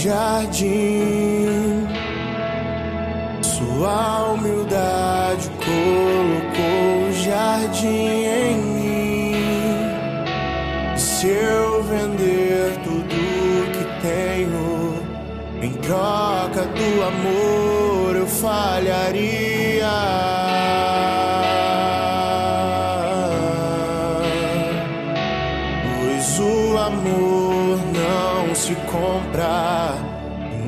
jardim. Sua humildade colocou o jardim em mim. Se eu vender tudo que tenho em troca do amor, eu falharia.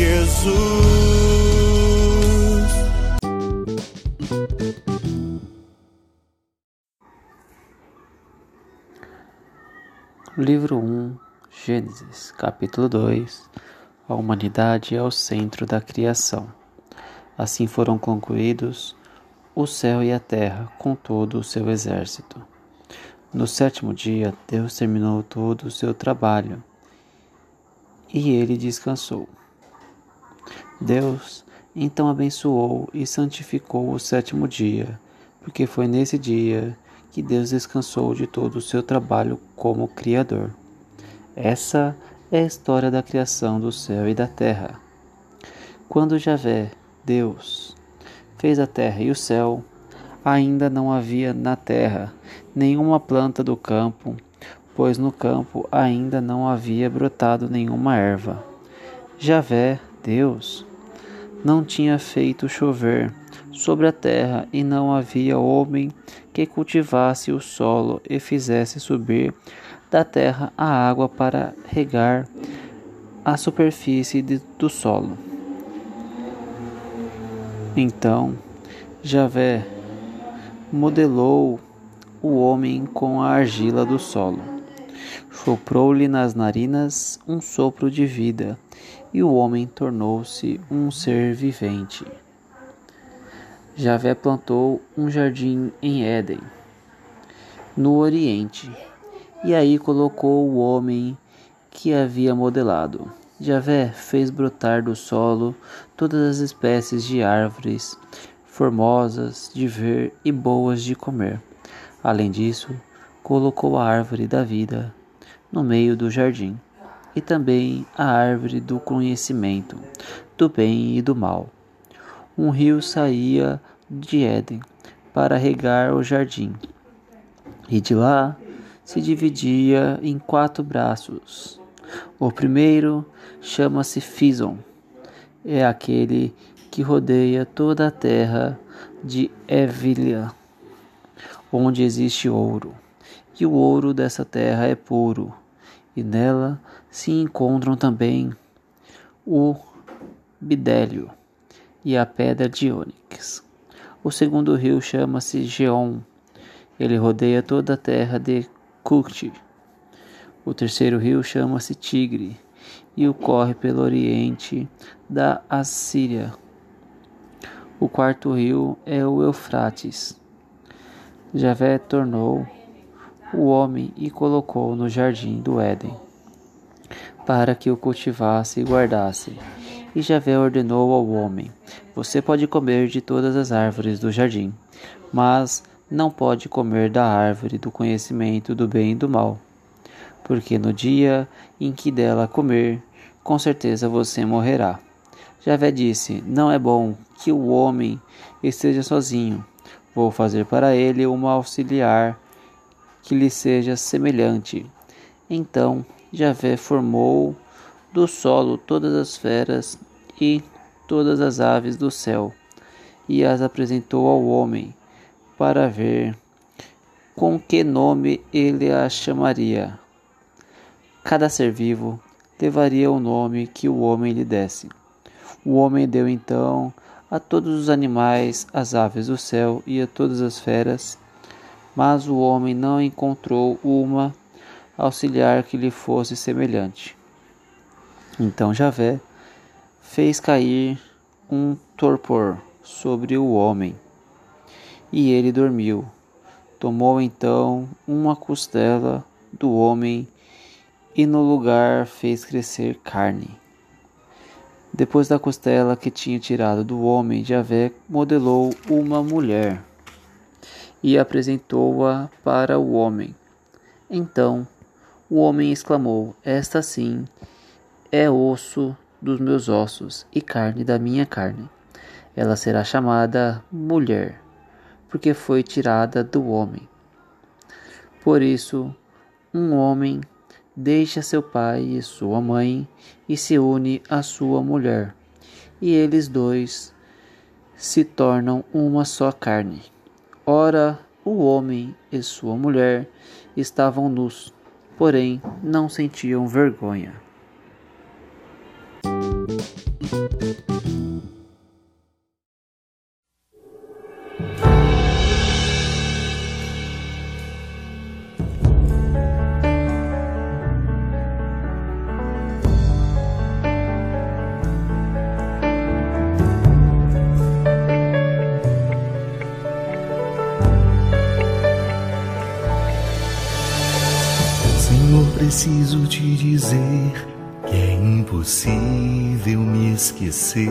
Jesus. Livro 1, Gênesis, capítulo 2 A humanidade é o centro da criação. Assim foram concluídos o céu e a terra com todo o seu exército. No sétimo dia, Deus terminou todo o seu trabalho e ele descansou. Deus então abençoou e santificou o sétimo dia, porque foi nesse dia que Deus descansou de todo o seu trabalho como Criador. Essa é a história da criação do céu e da terra. Quando Javé, Deus, fez a terra e o céu, ainda não havia na terra nenhuma planta do campo, pois no campo ainda não havia brotado nenhuma erva. Javé, Deus, não tinha feito chover sobre a terra e não havia homem que cultivasse o solo e fizesse subir da terra a água para regar a superfície de- do solo. Então, Javé modelou o homem com a argila do solo. Soprou-lhe nas narinas um sopro de vida, e o homem tornou-se um ser vivente. Javé plantou um jardim em Éden, no Oriente, e aí colocou o homem que havia modelado. Javé fez brotar do solo todas as espécies de árvores formosas de ver e boas de comer. Além disso, colocou a árvore da vida no meio do jardim, e também a árvore do conhecimento do bem e do mal. Um rio saía de Éden para regar o jardim, e de lá se dividia em quatro braços. O primeiro chama-se Fison, é aquele que rodeia toda a terra de Evilia, onde existe ouro, e o ouro dessa terra é puro, e nela se encontram também o bidélio e a pedra de ônix. O segundo rio chama-se Geon. Ele rodeia toda a terra de Cuti. O terceiro rio chama-se Tigre e o corre pelo oriente da Assíria. O quarto rio é o Eufrates. Javé tornou o homem e colocou no jardim do Éden, para que o cultivasse e guardasse. E Javé ordenou ao homem: Você pode comer de todas as árvores do jardim, mas não pode comer da árvore do conhecimento do bem e do mal, porque no dia em que dela comer, com certeza você morrerá. Javé disse: Não é bom que o homem esteja sozinho. Vou fazer para ele uma auxiliar que lhe seja semelhante. Então Javé formou do solo todas as feras e todas as aves do céu, e as apresentou ao homem, para ver com que nome ele as chamaria. Cada ser vivo levaria o nome que o homem lhe desse. O homem deu então a todos os animais, as aves do céu e a todas as feras, mas o homem não encontrou uma auxiliar que lhe fosse semelhante. Então Javé fez cair um torpor sobre o homem, e ele dormiu. Tomou então uma costela do homem e no lugar fez crescer carne. Depois da costela que tinha tirado do homem, Javé modelou uma mulher e apresentou-a para o homem. Então o homem exclamou: Esta sim é osso dos meus ossos e carne da minha carne. Ela será chamada mulher, porque foi tirada do homem. Por isso, um homem deixa seu pai e sua mãe e se une à sua mulher, e eles dois se tornam uma só carne. Ora, o homem e sua mulher estavam nus, porém não sentiam vergonha. Preciso te dizer que é impossível me esquecer.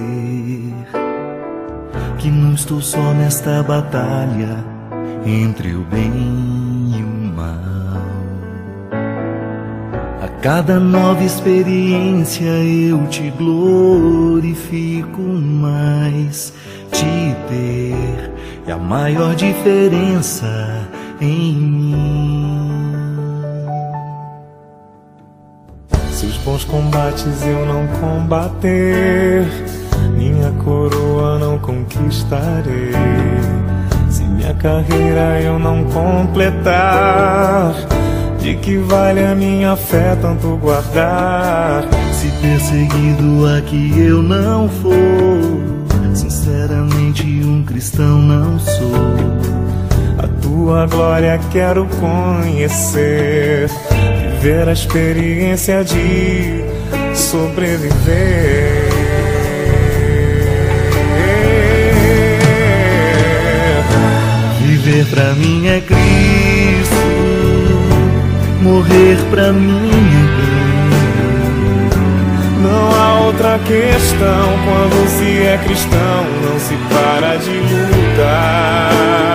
Que não estou só nesta batalha entre o bem e o mal. A cada nova experiência eu te glorifico mais. Te ter é a maior diferença em mim. Se os bons combates eu não combater, minha coroa não conquistarei. Se minha carreira eu não completar, de que vale a minha fé tanto guardar? Se perseguido aqui eu não for, sinceramente um cristão não sou. A tua glória quero conhecer, viver a experiência de sobreviver. Viver pra mim é Cristo, morrer pra mim é Não há outra questão quando se é cristão, não se para de lutar.